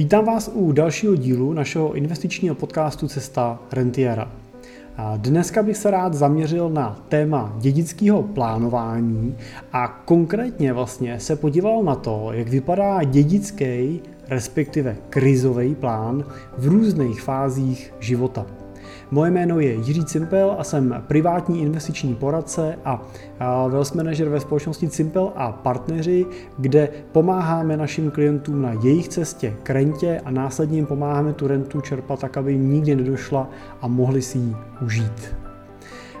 Vítám vás u dalšího dílu našeho investičního podcastu Cesta Rentiera. Dneska bych se rád zaměřil na téma dědického plánování a konkrétně vlastně se podíval na to, jak vypadá dědický, respektive krizový plán v různých fázích života. Moje jméno je Jiří Cimpel a jsem privátní investiční poradce a wealth manager ve společnosti Cimpel a partneři, kde pomáháme našim klientům na jejich cestě k rentě a následně jim pomáháme tu rentu čerpat tak, aby jim nikdy nedošla a mohli si ji užít.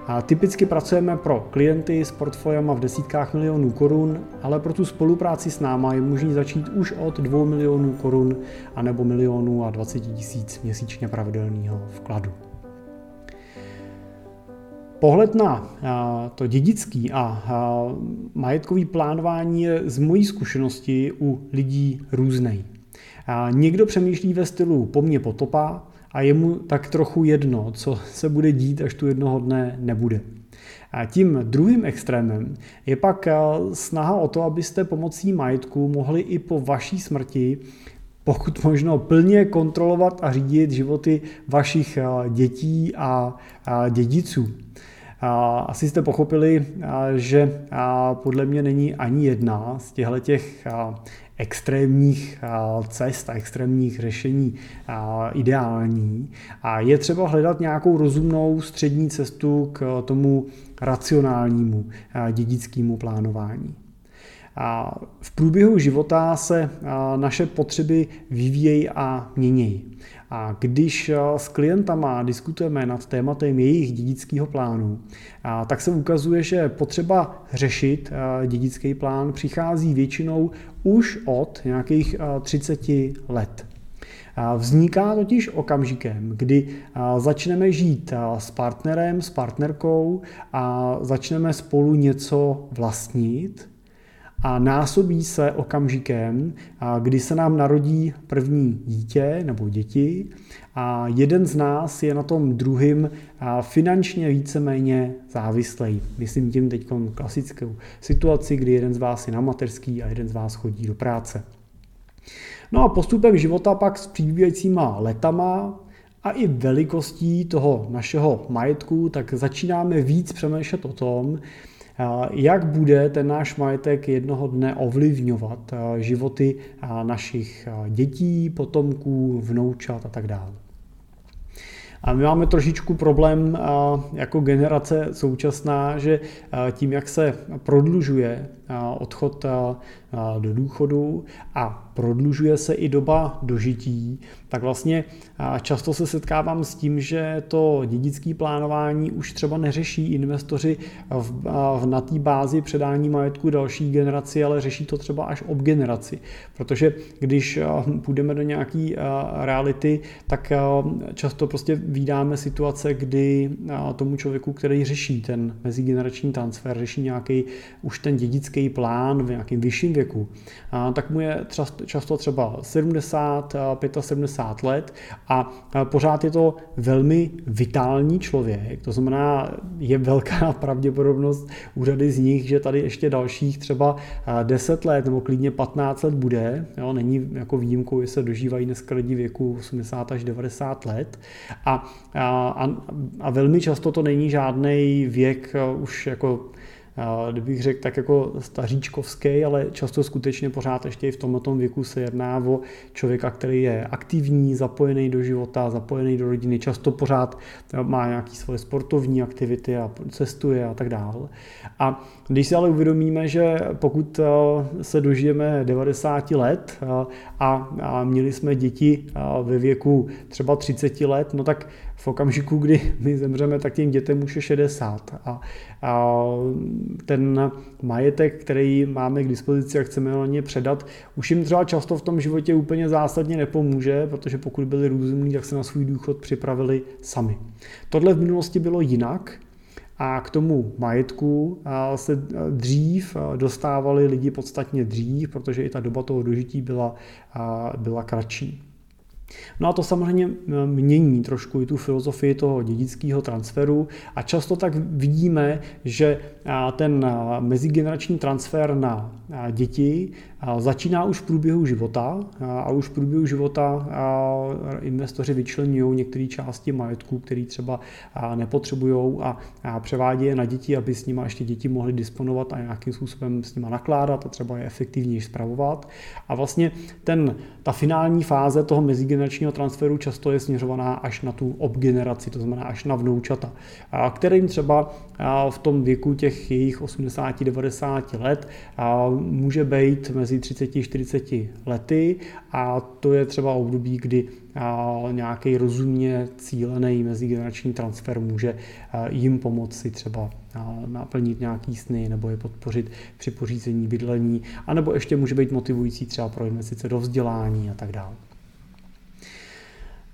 A typicky pracujeme pro klienty s portfoliama v desítkách milionů korun, ale pro tu spolupráci s náma je možné začít už od 2 milionů korun anebo milionů a 20 tisíc měsíčně pravidelného vkladu. Pohled na to dědický a majetkový plánování je z mojí zkušenosti u lidí různý. Někdo přemýšlí ve stylu po mně potopa a je mu tak trochu jedno, co se bude dít, až tu jednoho dne nebude. A tím druhým extrémem je pak snaha o to, abyste pomocí majetku mohli i po vaší smrti pokud možno plně kontrolovat a řídit životy vašich dětí a dědiců. Asi jste pochopili, že podle mě není ani jedna z těchto těch extrémních cest a extrémních řešení ideální. A je třeba hledat nějakou rozumnou střední cestu k tomu racionálnímu dědickému plánování. V průběhu života se naše potřeby vyvíjejí a měnějí. A když s klientama diskutujeme nad tématem jejich dědického plánu, tak se ukazuje, že potřeba řešit dědický plán přichází většinou už od nějakých 30 let. Vzniká totiž okamžikem, kdy začneme žít s partnerem, s partnerkou a začneme spolu něco vlastnit a násobí se okamžikem, kdy se nám narodí první dítě nebo děti a jeden z nás je na tom druhým finančně víceméně závislý. Myslím tím teď klasickou situaci, kdy jeden z vás je na mateřský a jeden z vás chodí do práce. No a postupem života pak s přibývajícíma letama a i velikostí toho našeho majetku, tak začínáme víc přemýšlet o tom, jak bude ten náš majetek jednoho dne ovlivňovat životy našich dětí, potomků, vnoučat a tak dále. A my máme trošičku problém jako generace současná, že tím, jak se prodlužuje odchod do důchodu a prodlužuje se i doba dožití, tak vlastně často se setkávám s tím, že to dědické plánování už třeba neřeší investoři v, na té bázi předání majetku další generaci, ale řeší to třeba až ob generaci. Protože když půjdeme do nějaké reality, tak často prostě vydáme situace, kdy tomu člověku, který řeší ten mezigenerační transfer, řeší nějaký už ten dědický plán v nějakém vyšším věku, tak mu je často třeba 70, 75 let a pořád je to velmi vitální člověk, to znamená, je velká pravděpodobnost u řady z nich, že tady ještě dalších třeba 10 let nebo klidně 15 let bude, jo, není jako výjimkou, že se dožívají dneska lidi věku 80 až 90 let. A, a, a velmi často to není žádný věk už jako kdybych řekl tak jako staříčkovský, ale často skutečně pořád ještě i v tomto věku se jedná o člověka, který je aktivní, zapojený do života, zapojený do rodiny, často pořád má nějaké svoje sportovní aktivity a cestuje a tak dále. A když si ale uvědomíme, že pokud eh, se dožijeme 90 let eh, a měli jsme děti eh, ve věku třeba 30 let, no tak v okamžiku, kdy my zemřeme, tak těm dětem už je 60. A, ten majetek, který máme k dispozici a chceme na ně předat, už jim třeba často v tom životě úplně zásadně nepomůže, protože pokud byli různí, tak se na svůj důchod připravili sami. Tohle v minulosti bylo jinak, a k tomu majetku se dřív dostávali lidi podstatně dřív, protože i ta doba toho dožití byla, byla kratší. No a to samozřejmě mění trošku i tu filozofii toho dědického transferu a často tak vidíme, že ten mezigenerační transfer na děti začíná už v průběhu života a už v průběhu života investoři vyčlenují některé části majetku, které třeba nepotřebují a převádí je na děti, aby s nimi ještě děti mohly disponovat a nějakým způsobem s nimi nakládat a třeba je efektivněji zpravovat. A vlastně ten, ta finální fáze toho mezigeneračního transferu často je směřovaná až na tu obgeneraci, to znamená až na vnoučata, kterým třeba v tom věku těch jejich 80-90 let může být mezi 30 a 40 lety a to je třeba období, kdy nějaký rozumně cílený mezigenerační transfer může jim pomoci třeba naplnit nějaký sny nebo je podpořit při pořízení bydlení, anebo ještě může být motivující třeba pro investice do vzdělání a tak dále.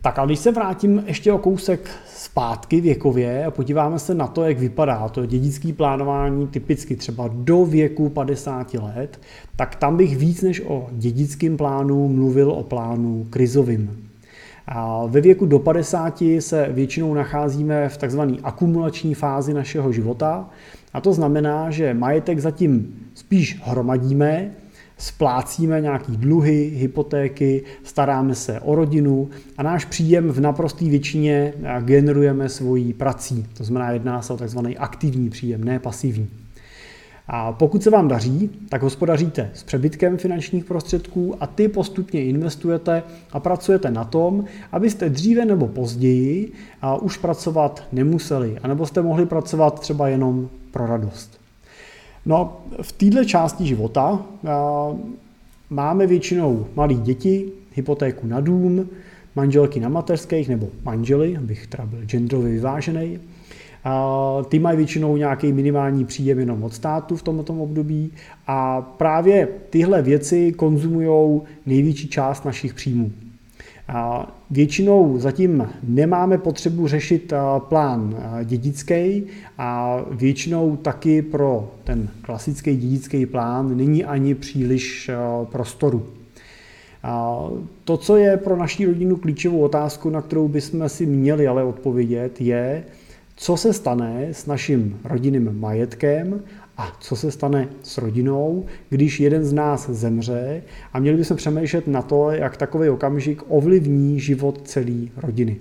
Tak a když se vrátím ještě o kousek zpátky věkově a podíváme se na to, jak vypadá to dědické plánování typicky třeba do věku 50 let, tak tam bych víc než o dědickém plánu mluvil o plánu krizovým. A ve věku do 50 se většinou nacházíme v takzvané akumulační fázi našeho života a to znamená, že majetek zatím spíš hromadíme, splácíme nějaký dluhy, hypotéky, staráme se o rodinu a náš příjem v naprosté většině generujeme svojí prací. To znamená, jedná se o takzvaný aktivní příjem, ne pasivní. A pokud se vám daří, tak hospodaříte s přebytkem finančních prostředků a ty postupně investujete a pracujete na tom, abyste dříve nebo později už pracovat nemuseli, anebo jste mohli pracovat třeba jenom pro radost. No, v této části života máme většinou malí děti, hypotéku na dům, manželky na mateřských nebo manžely, abych teda byl genderově vyvážený. Ty mají většinou nějaký minimální příjem jenom od státu v tomto období a právě tyhle věci konzumují největší část našich příjmů. Většinou zatím nemáme potřebu řešit plán dědický a většinou taky pro ten klasický dědický plán není ani příliš prostoru. To, co je pro naši rodinu klíčovou otázku, na kterou bychom si měli ale odpovědět, je, co se stane s naším rodinným majetkem a co se stane s rodinou, když jeden z nás zemře a měli bychom přemýšlet na to, jak takový okamžik ovlivní život celé rodiny.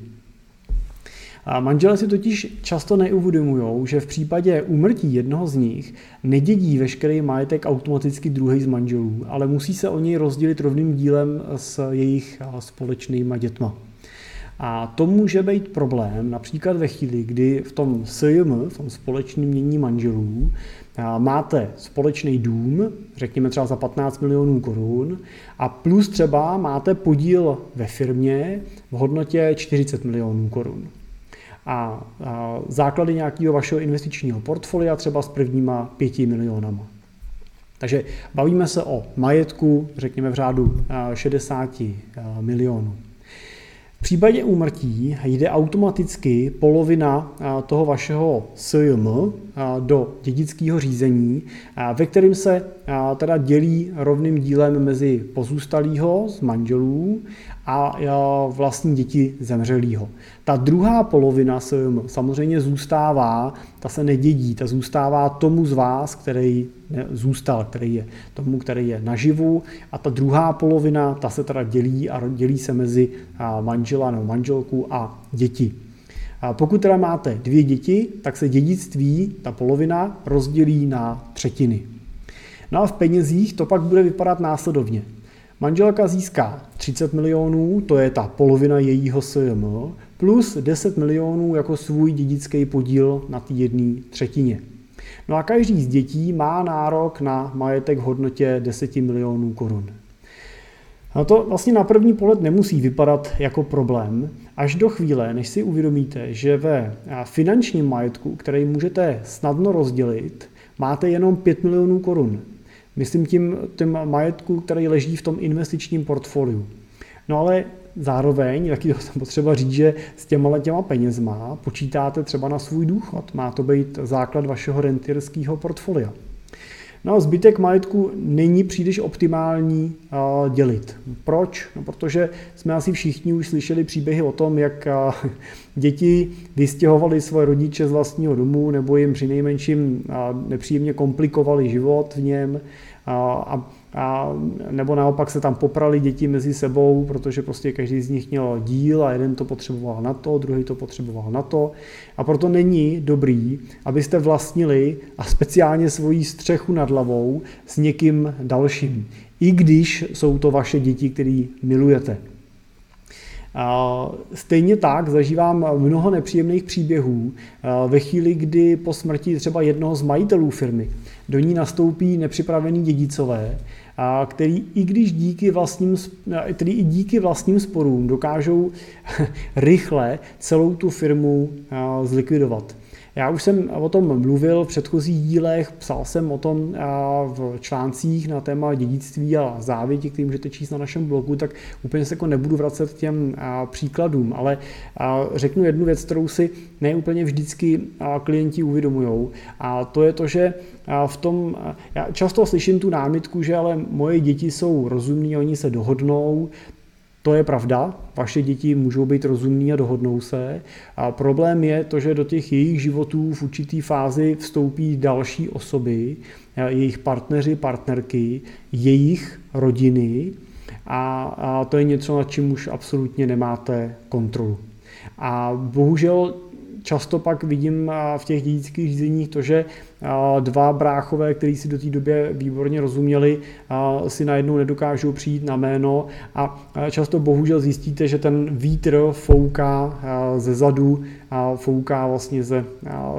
A manželé si totiž často neuvědomují, že v případě úmrtí jednoho z nich nedědí veškerý majetek automaticky druhý z manželů, ale musí se o něj rozdělit rovným dílem s jejich společnýma dětma. A to může být problém například ve chvíli, kdy v tom SJM, v tom společném mění manželů, máte společný dům, řekněme třeba za 15 milionů korun, a plus třeba máte podíl ve firmě v hodnotě 40 milionů korun. A, a základy nějakého vašeho investičního portfolia třeba s prvníma 5 milionama. Takže bavíme se o majetku, řekněme v řádu 60 milionů případě úmrtí jde automaticky polovina toho vašeho SJM do dědického řízení, ve kterém se teda dělí rovným dílem mezi pozůstalýho z manželů a vlastní děti zemřelýho. Ta druhá polovina samozřejmě zůstává, ta se nedědí, ta zůstává tomu z vás, který zůstal, který je tomu, který je naživu a ta druhá polovina, ta se teda dělí a dělí se mezi manžela nebo manželku a děti. A pokud teda máte dvě děti, tak se dědictví, ta polovina, rozdělí na třetiny. No a v penězích to pak bude vypadat následovně. Manželka získá 30 milionů, to je ta polovina jejího SJM, plus 10 milionů jako svůj dědický podíl na té jedné třetině. No a každý z dětí má nárok na majetek v hodnotě 10 milionů korun. A to vlastně na první pohled nemusí vypadat jako problém, až do chvíle, než si uvědomíte, že ve finančním majetku, který můžete snadno rozdělit, máte jenom 5 milionů korun. Myslím tím tím majetku, který leží v tom investičním portfoliu. No ale zároveň, taky to jsem potřeba říct, že s těma těma penězma počítáte třeba na svůj důchod. Má to být základ vašeho rentierského portfolia. No a zbytek majetku není příliš optimální dělit. Proč? No protože jsme asi všichni už slyšeli příběhy o tom, jak děti vystěhovali svoje rodiče z vlastního domu nebo jim při nejmenším nepříjemně komplikovali život v něm a a, nebo naopak se tam poprali děti mezi sebou, protože prostě každý z nich měl díl a jeden to potřeboval na to, druhý to potřeboval na to. A proto není dobrý, abyste vlastnili a speciálně svoji střechu nad hlavou s někým dalším. I když jsou to vaše děti, které milujete. Stejně tak zažívám mnoho nepříjemných příběhů ve chvíli, kdy po smrti třeba jednoho z majitelů firmy do ní nastoupí nepřipravený dědicové, který i když díky vlastním, který i díky vlastním sporům dokážou rychle celou tu firmu zlikvidovat. Já už jsem o tom mluvil v předchozích dílech, psal jsem o tom v článcích na téma dědictví a závěti, který můžete číst na našem blogu, tak úplně se jako nebudu vracet k těm příkladům, ale řeknu jednu věc, kterou si neúplně vždycky klienti uvědomují. A to je to, že v tom, já často slyším tu námitku, že ale moje děti jsou rozumní, oni se dohodnou, to je pravda, vaše děti můžou být rozumní a dohodnou se. A problém je to, že do těch jejich životů v určitý fázi vstoupí další osoby, jejich partneři, partnerky, jejich rodiny a, a to je něco, nad čím už absolutně nemáte kontrolu. A bohužel často pak vidím v těch dědických řízeních to, že dva bráchové, kteří si do té doby výborně rozuměli, si najednou nedokážou přijít na jméno a často bohužel zjistíte, že ten vítr fouká ze zadu a fouká vlastně ze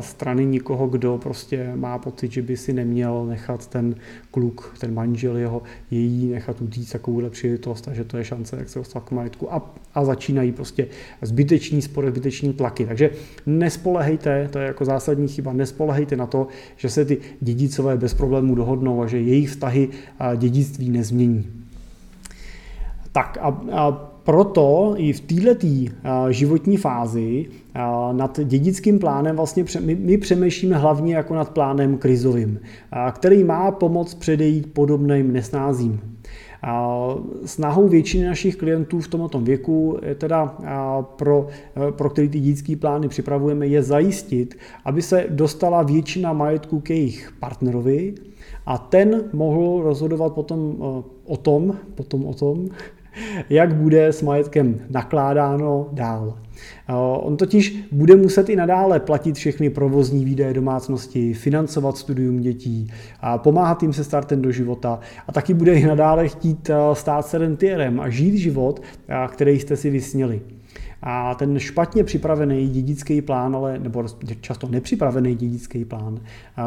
strany nikoho, kdo prostě má pocit, že by si neměl nechat ten kluk, ten manžel jeho, její nechat utíct takovouhle příležitost a že to je šance, jak se dostat k majetku a, a začínají prostě zbyteční spory, zbyteční tlaky. Takže nespolehejte, to je jako zásadní chyba, nespolehejte na to, že se ty dědicové bez problémů dohodnou a že jejich vztahy dědictví nezmění. Tak a, a proto i v této životní fázi nad dědickým plánem vlastně my, přemýšlíme hlavně jako nad plánem krizovým, který má pomoct předejít podobným nesnázím. Snahou většiny našich klientů v tomto věku teda pro, pro který ty dětské plány připravujeme, je zajistit, aby se dostala většina majetku k jejich partnerovi. A ten mohl rozhodovat potom o tom, potom o tom, jak bude s majetkem nakládáno dál. On totiž bude muset i nadále platit všechny provozní výdaje domácnosti, financovat studium dětí, pomáhat jim se startem do života a taky bude i nadále chtít stát se rentierem a žít život, který jste si vysněli. A ten špatně připravený dědický plán, ale, nebo často nepřipravený dědický plán,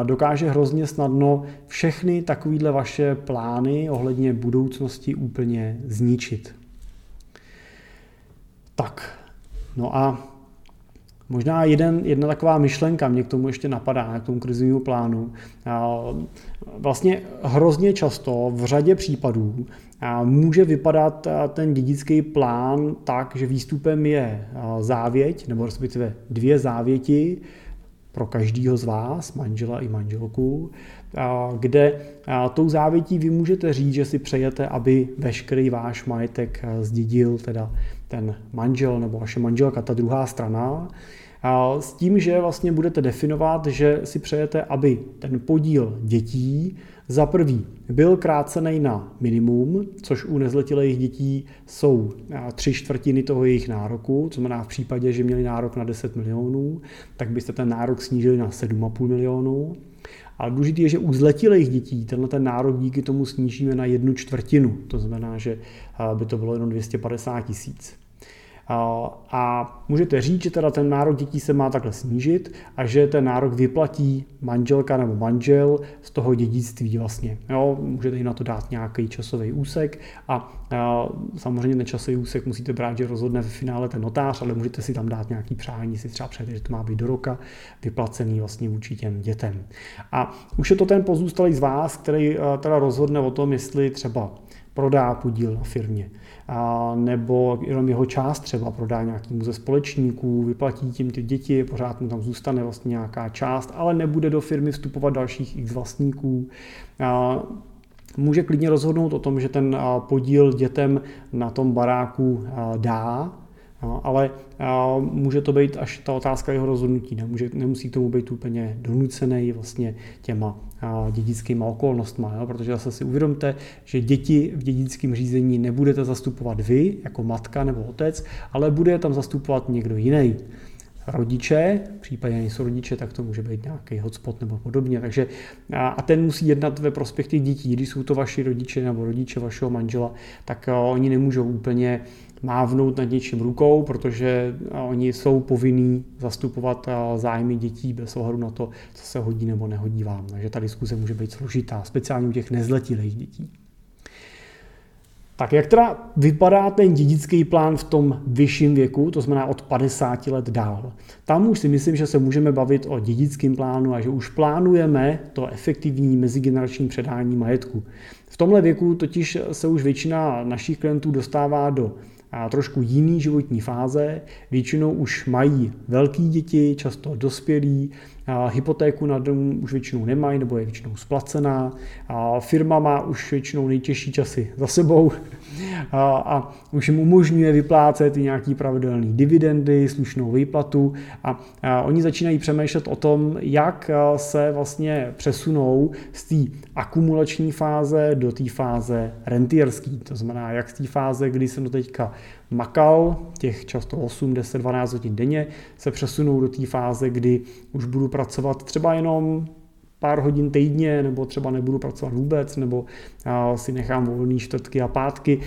dokáže hrozně snadno všechny takovýhle vaše plány ohledně budoucnosti úplně zničit. Tak, no a Možná jeden, jedna taková myšlenka mě k tomu ještě napadá, k tomu krizovému plánu. Vlastně hrozně často v řadě případů může vypadat ten dědický plán tak, že výstupem je závěť, nebo respektive dvě závěti pro každého z vás, manžela i manželku, kde tou závětí vy můžete říct, že si přejete, aby veškerý váš majetek zdědil teda ten manžel nebo vaše manželka, ta druhá strana, s tím, že vlastně budete definovat, že si přejete, aby ten podíl dětí za prvý byl krácený na minimum, což u nezletilých dětí jsou tři čtvrtiny toho jejich nároku, co znamená v případě, že měli nárok na 10 milionů, tak byste ten nárok snížili na 7,5 milionů. Ale důležité je, že u zletilých dětí tenhle ten nárok díky tomu snížíme na jednu čtvrtinu. To znamená, že by to bylo jenom 250 tisíc. A můžete říct, že teda ten nárok dětí se má takhle snížit a že ten nárok vyplatí manželka nebo manžel z toho dědictví vlastně. Jo, můžete jim na to dát nějaký časový úsek a, a samozřejmě ten časový úsek musíte brát, že rozhodne v finále ten notář, ale můžete si tam dát nějaký přání, si třeba přejete, že to má být do roka vyplacený vlastně vůči těm dětem. A už je to ten pozůstalý z vás, který teda rozhodne o tom, jestli třeba prodá podíl na firmě, a nebo jenom jeho část třeba prodá nějakému ze společníků, vyplatí tím ty děti, pořád mu tam zůstane vlastně nějaká část, ale nebude do firmy vstupovat dalších x vlastníků. A může klidně rozhodnout o tom, že ten podíl dětem na tom baráku dá, No, ale může to být až ta otázka jeho rozhodnutí. Nemůže, nemusí tomu být úplně donucený vlastně těma dědickými okolnostmi, jo? protože zase si uvědomte, že děti v dědickém řízení nebudete zastupovat vy jako matka nebo otec, ale bude tam zastupovat někdo jiný rodiče, v případě nejsou rodiče, tak to může být nějaký hotspot nebo podobně. Takže a ten musí jednat ve prospěch těch dětí. Když jsou to vaši rodiče nebo rodiče vašeho manžela, tak oni nemůžou úplně mávnout nad něčím rukou, protože oni jsou povinní zastupovat zájmy dětí bez ohledu na to, co se hodí nebo nehodí vám. Takže ta diskuze může být složitá, speciálně u těch nezletilých dětí. Tak jak teda vypadá ten dědický plán v tom vyšším věku, to znamená od 50 let dál? Tam už si myslím, že se můžeme bavit o dědickém plánu a že už plánujeme to efektivní mezigenerační předání majetku. V tomhle věku totiž se už většina našich klientů dostává do a trošku jiný životní fáze. Většinou už mají velký děti, často dospělí, hypotéku na dům už většinou nemají nebo je většinou splacená. Firma má už většinou nejtěžší časy za sebou a už jim umožňuje vyplácet i nějaký pravidelný dividendy, slušnou výplatu a oni začínají přemýšlet o tom, jak se vlastně přesunou z té akumulační fáze do té fáze rentierský. To znamená, jak z té fáze, kdy jsem do teďka makal, těch často 8, 10, 12 hodin denně, se přesunou do té fáze, kdy už budu pracovat třeba jenom pár hodin týdně, nebo třeba nebudu pracovat vůbec, nebo si nechám volný čtvrtky a pátky,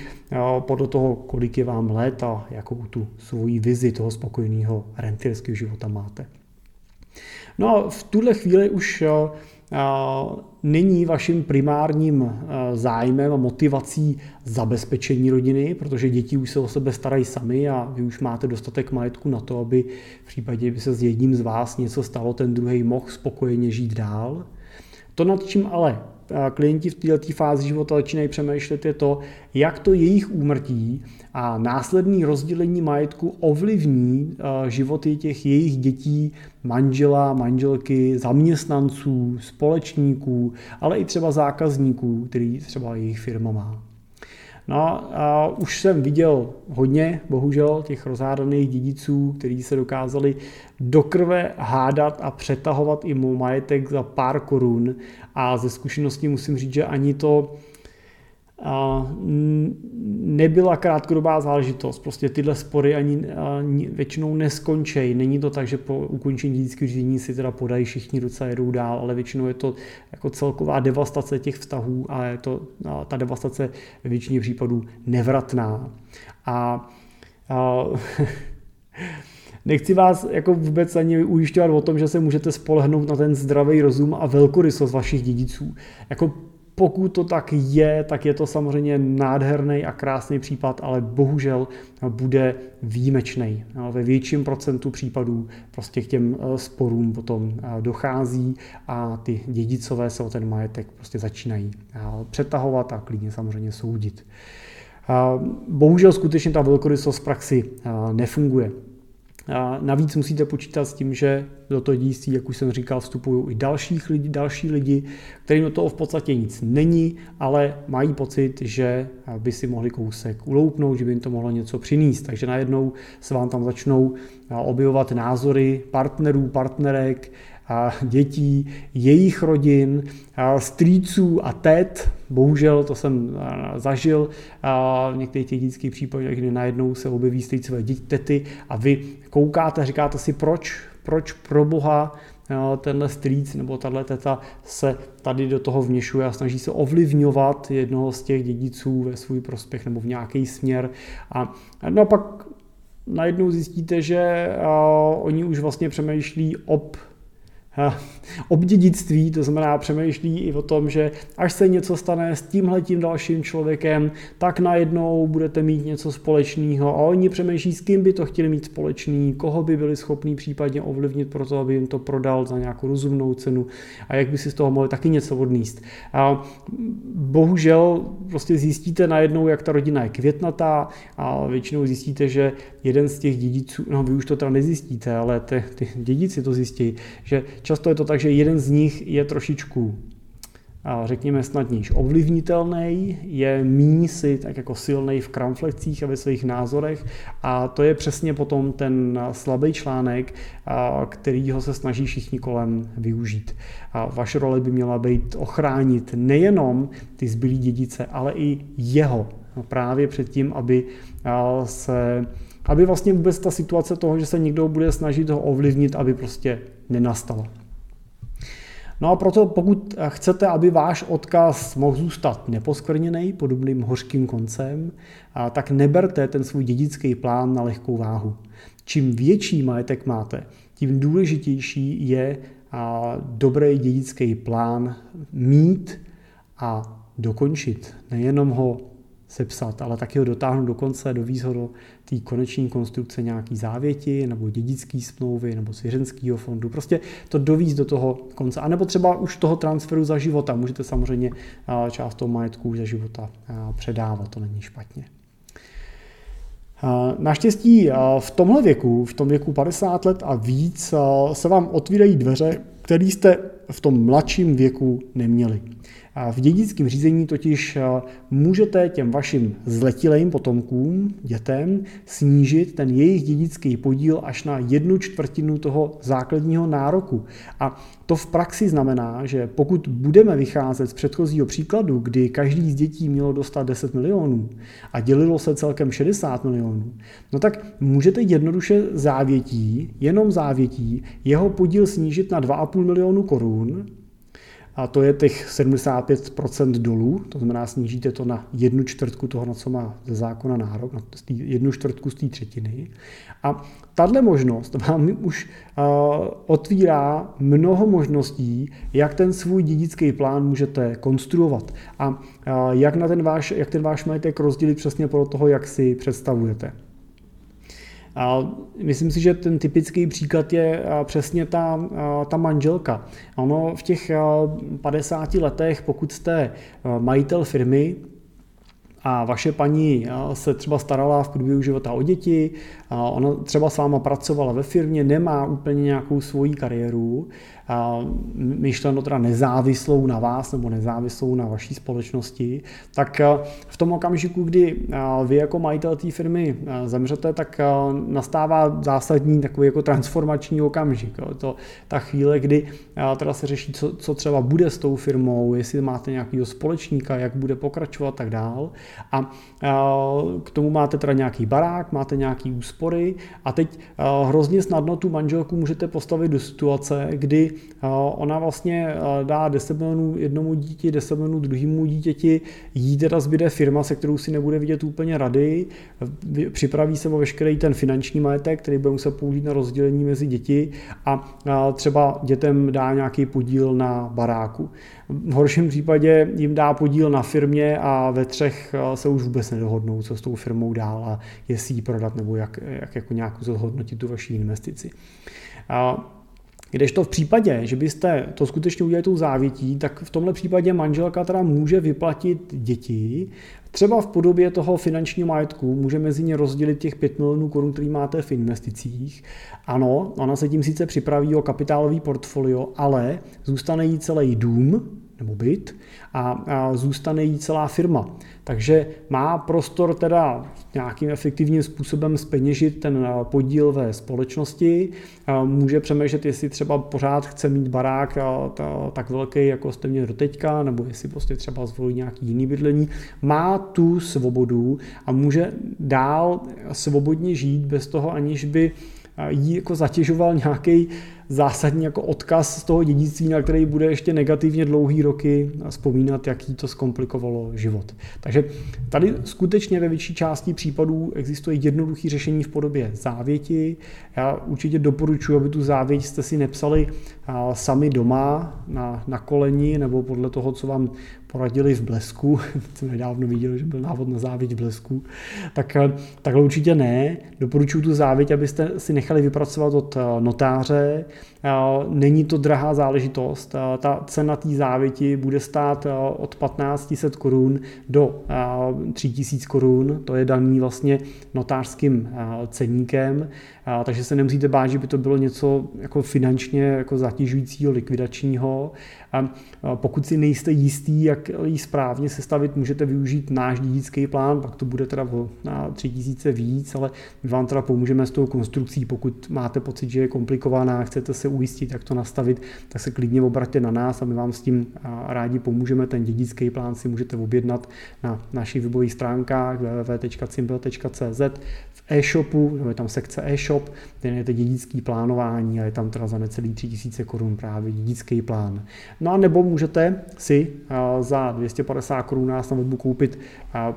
podle toho, kolik je vám let a jakou tu svoji vizi toho spokojeného rentierského života máte. No a v tuhle chvíli už není vaším primárním zájmem a motivací zabezpečení rodiny, protože děti už se o sebe starají sami a vy už máte dostatek majetku na to, aby v případě, by se s jedním z vás něco stalo, ten druhý mohl spokojeně žít dál. To, nad čím ale klienti v této fázi života začínají přemýšlet, je to, jak to jejich úmrtí a následný rozdělení majetku ovlivní životy těch jejich dětí, manžela, manželky, zaměstnanců, společníků, ale i třeba zákazníků, který třeba jejich firma má. No a už jsem viděl hodně, bohužel, těch rozhádaných dědiců, kteří se dokázali do krve hádat a přetahovat i majetek za pár korun. A ze zkušeností musím říct, že ani to nebyla krátkodobá záležitost. Prostě tyhle spory ani většinou neskončí. Není to tak, že po ukončení dědického řízení si teda podají všichni ruce a jedou dál, ale většinou je to jako celková devastace těch vztahů a je to a ta devastace ve většině případů nevratná. A, a Nechci vás jako vůbec ani ujišťovat o tom, že se můžete spolehnout na ten zdravý rozum a velkorysost vašich dědiců. Jako pokud to tak je, tak je to samozřejmě nádherný a krásný případ, ale bohužel bude výjimečný. No, ve větším procentu případů prostě k těm eh, sporům potom eh, dochází a ty dědicové se o ten majetek prostě začínají eh, přetahovat a klidně samozřejmě soudit. Bohužel skutečně ta velkorysost v praxi nefunguje. A navíc musíte počítat s tím, že do toho dějství, jak už jsem říkal, vstupují i dalších lidi, další lidi, kterým do toho v podstatě nic není, ale mají pocit, že by si mohli kousek uloupnout, že by jim to mohlo něco přinést. Takže najednou se vám tam začnou objevovat názory partnerů, partnerek, dětí, jejich rodin, strýců a tet. Bohužel to jsem zažil v některých těch dětských případech, kdy najednou se objeví strýcové děti, tety a vy koukáte a říkáte si, proč, proč pro boha tenhle strýc nebo tahle teta se tady do toho vněšuje a snaží se ovlivňovat jednoho z těch dědiců ve svůj prospěch nebo v nějaký směr. A no a pak najednou zjistíte, že oni už vlastně přemýšlí ob obdědictví, to znamená přemýšlí i o tom, že až se něco stane s tímhletím dalším člověkem, tak najednou budete mít něco společného a oni přemýšlí, s kým by to chtěli mít společný, koho by byli schopní případně ovlivnit pro to, aby jim to prodal za nějakou rozumnou cenu a jak by si z toho mohli taky něco odníst. A bohužel prostě zjistíte najednou, jak ta rodina je květnatá a většinou zjistíte, že jeden z těch dědiců, no vy už to teda nezjistíte, ale ty, ty dědici to zjistí, že často je to tak, že jeden z nich je trošičku řekněme snadnějš ovlivnitelný, je míň si tak jako silný v kramflekcích a ve svých názorech a to je přesně potom ten slabý článek, který ho se snaží všichni kolem využít. Vaše role by měla být ochránit nejenom ty zbylí dědice, ale i jeho právě před tím, aby se aby vlastně vůbec ta situace toho, že se někdo bude snažit ho ovlivnit, aby prostě nenastala. No a proto pokud chcete, aby váš odkaz mohl zůstat neposkvrněný podobným hořkým koncem, tak neberte ten svůj dědický plán na lehkou váhu. Čím větší majetek máte, tím důležitější je dobrý dědický plán mít a dokončit. Nejenom ho sepsat, ale taky ho dotáhnout do konce, do do té koneční konstrukce nějaký závěti, nebo dědický smlouvy, nebo svěřenského fondu. Prostě to dovíz do toho konce. A nebo třeba už toho transferu za života. Můžete samozřejmě část toho majetku už za života předávat, to není špatně. Naštěstí v tomhle věku, v tom věku 50 let a víc, se vám otvírají dveře, které jste v tom mladším věku neměli. V dědickém řízení totiž eh, můžete těm vašim zletilým potomkům, dětem, snížit ten jejich dědický podíl až na jednu čtvrtinu toho základního nároku. A to v praxi znamená, že pokud budeme vycházet z předchozího příkladu, kdy každý z dětí mělo dostat 10 milionů a dělilo se celkem 60 milionů, no tak můžete jednoduše závětí, jenom závětí, jeho podíl snížit na 2,5 milionu korun a to je těch 75% dolů, to znamená snížíte to na jednu čtvrtku toho, na co má ze zákona nárok, na jednu čtvrtku z té třetiny. A tahle možnost vám už uh, otvírá mnoho možností, jak ten svůj dědický plán můžete konstruovat a uh, jak, na ten váš, jak ten váš majetek rozdělit přesně podle toho, jak si představujete. A myslím si, že ten typický příklad je přesně ta, ta manželka. Ono v těch 50 letech, pokud jste majitel firmy, a vaše paní se třeba starala v průběhu života o děti, ona třeba s váma pracovala ve firmě, nemá úplně nějakou svoji kariéru, myšleno teda nezávislou na vás nebo nezávislou na vaší společnosti, tak v tom okamžiku, kdy vy jako majitel té firmy zemřete, tak nastává zásadní takový jako transformační okamžik. To ta chvíle, kdy teda se řeší, co, co třeba bude s tou firmou, jestli máte nějakého společníka, jak bude pokračovat a tak dál. A k tomu máte teda nějaký barák, máte nějaký úspory a teď hrozně snadno tu manželku můžete postavit do situace, kdy ona vlastně dá 10 milionů jednomu dítěti, 10 milionů druhému dítěti, jí teda zbyde firma, se kterou si nebude vidět úplně rady, připraví se o veškerý ten finanční majetek, který bude muset použít na rozdělení mezi děti a třeba dětem dá nějaký podíl na baráku. V horším případě jim dá podíl na firmě a ve třech se už vůbec nedohodnou, co s tou firmou dál a jestli ji prodat nebo jak, jak jako nějak zhodnotit tu vaši investici. Kdežto v případě, že byste to skutečně udělali tou závětí, tak v tomhle případě manželka teda může vyplatit děti, třeba v podobě toho finančního majetku, může mezi ně rozdělit těch 5 milionů korun, který máte v investicích. Ano, ona se tím sice připraví o kapitálový portfolio, ale zůstane jí celý dům, nebo byt a, a zůstane jí celá firma. Takže má prostor teda nějakým efektivním způsobem speněžit ten podíl ve společnosti, může přemýšlet, jestli třeba pořád chce mít barák tak velký, jako jste měli teďka, nebo jestli prostě třeba zvolí nějaký jiný bydlení. Má tu svobodu a může dál svobodně žít bez toho, aniž by jí jako zatěžoval nějaký zásadní jako odkaz z toho dědictví, na který bude ještě negativně dlouhý roky vzpomínat, jaký to zkomplikovalo život. Takže tady skutečně ve větší části případů existuje jednoduché řešení v podobě závěti. Já určitě doporučuji, aby tu závěť jste si nepsali sami doma na, na koleni nebo podle toho, co vám poradili v blesku, jsem nedávno viděl, že byl návod na závěť v blesku, tak takhle určitě ne. Doporučuji tu závěť, abyste si nechali vypracovat od notáře, Není to drahá záležitost. Ta cena té závěti bude stát od 1500 korun do 3000 korun. To je daný vlastně notářským ceníkem. Takže se nemusíte bát, že by to bylo něco jako finančně jako zatěžujícího, likvidačního. A pokud si nejste jistý, jak ji správně sestavit, můžete využít náš dědický plán, pak to bude teda na 3000 víc, ale my vám teda pomůžeme s tou konstrukcí, pokud máte pocit, že je komplikovaná, chcete se ujistit, jak to nastavit, tak se klidně obraťte na nás a my vám s tím rádi pomůžeme. Ten dědický plán si můžete objednat na našich webových stránkách www.simple.cz v e-shopu, nebo je tam sekce e-shop, kde je dědický plánování a je tam teda za necelý 3000 korun právě dědický plán. No a nebo můžete si za 250 korun nás na webu koupit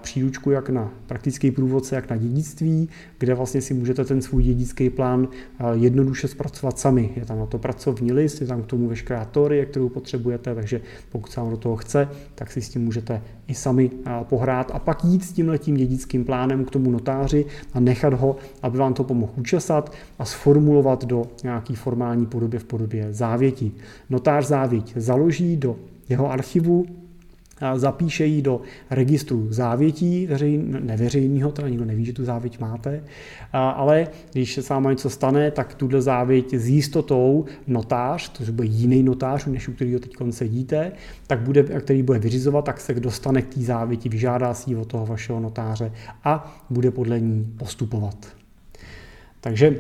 příručku jak na praktický průvodce, jak na dědictví, kde vlastně si můžete ten svůj dědický plán jednoduše zpracovat sami. Je tam na to pracovní list, je tam k tomu veškerá teorie, kterou potřebujete, takže pokud se vám do toho chce, tak si s tím můžete i sami pohrát a pak jít s tím letím dědickým plánem k tomu notáři a nechat ho, aby vám to pomohl učesat a sformulovat do nějaký formální podoby v podobě závěti. Notář závěť založí do jeho archivu, zapíše ji do registru závětí veřejn, neveřejného, teda nikdo neví, že tu závěť máte, ale když se s váma něco stane, tak tuhle závěť s jistotou notář, to bude jiný notář, než u kterého teď sedíte, tak bude, který bude vyřizovat, tak se dostane k té závěti, vyžádá si ji od toho vašeho notáře a bude podle ní postupovat. Takže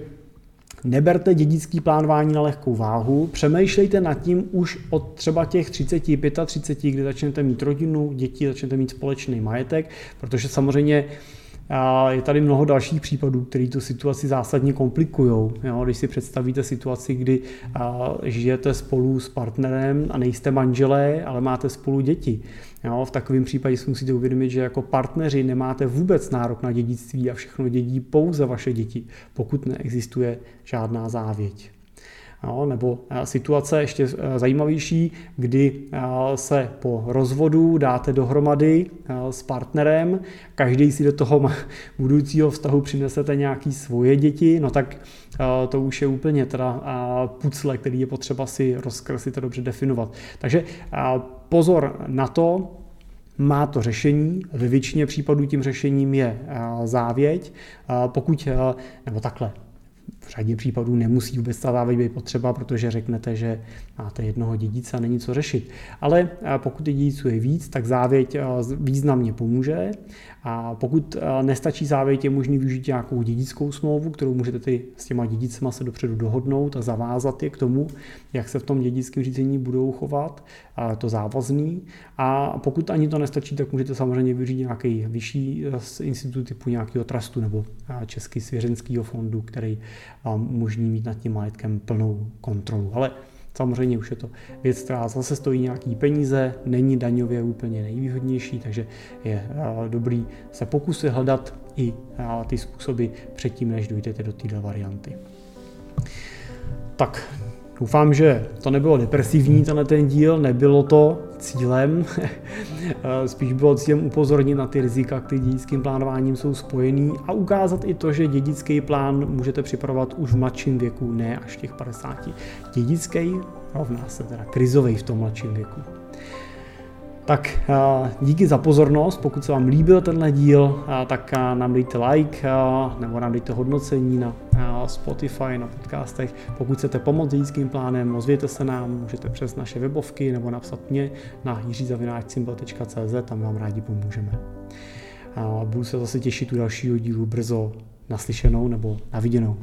Neberte dědický plánování na lehkou váhu, přemýšlejte nad tím už od třeba těch 30, 35, kdy začnete mít rodinu, děti, začnete mít společný majetek, protože samozřejmě je tady mnoho dalších případů, které tu situaci zásadně komplikují. Když si představíte situaci, kdy žijete spolu s partnerem a nejste manželé, ale máte spolu děti. Jo, v takovém případě si musíte uvědomit, že jako partneři nemáte vůbec nárok na dědictví a všechno dědí pouze vaše děti, pokud neexistuje žádná závěť. Nebo eh, situace ještě eh, zajímavější, kdy eh, se po rozvodu dáte dohromady s partnerem, každý si do toho budoucího vztahu přinesete nějaký svoje děti, no tak to už je úplně teda pucle, který je potřeba si rozkreslit a dobře definovat. Takže pozor na to, má to řešení, ve většině případů tím řešením je závěť. Pokud, nebo takhle, v řadě případů nemusí vůbec ta závěť být potřeba, protože řeknete, že máte jednoho dědice a není co řešit. Ale pokud dědiců je víc, tak závěť významně pomůže a pokud nestačí závěť, je možný využít nějakou dědickou smlouvu, kterou můžete ty s těma dědicema se dopředu dohodnout a zavázat je k tomu, jak se v tom dědickém řízení budou chovat, a to závazný. A pokud ani to nestačí, tak můžete samozřejmě využít nějaký vyšší institut typu nějakého trustu nebo Český svěřenského fondu, který vám umožní mít nad tím majetkem plnou kontrolu. Ale Samozřejmě už je to věc, která zase stojí nějaký peníze, není daňově úplně nejvýhodnější, takže je dobrý se pokusit hledat i ty způsoby předtím, než dojdete do této varianty. Tak, Doufám, že to nebylo depresivní, tenhle ten díl, nebylo to cílem, spíš bylo cílem upozornit na ty rizika, které dědickým plánováním jsou spojený a ukázat i to, že dědický plán můžete připravovat už v mladším věku, ne až těch 50. Dědický rovná se teda krizový v tom mladším věku. Tak díky za pozornost, pokud se vám líbil tenhle díl, tak nám dejte like nebo nám dejte hodnocení na Spotify, na podcastech. Pokud chcete pomoct dědickým plánem, ozvěte se nám, můžete přes naše webovky nebo napsat mě na jiřizavináčsymbol.cz, tam vám rádi pomůžeme. Budu se zase těšit u dalšího dílu brzo naslyšenou nebo naviděnou.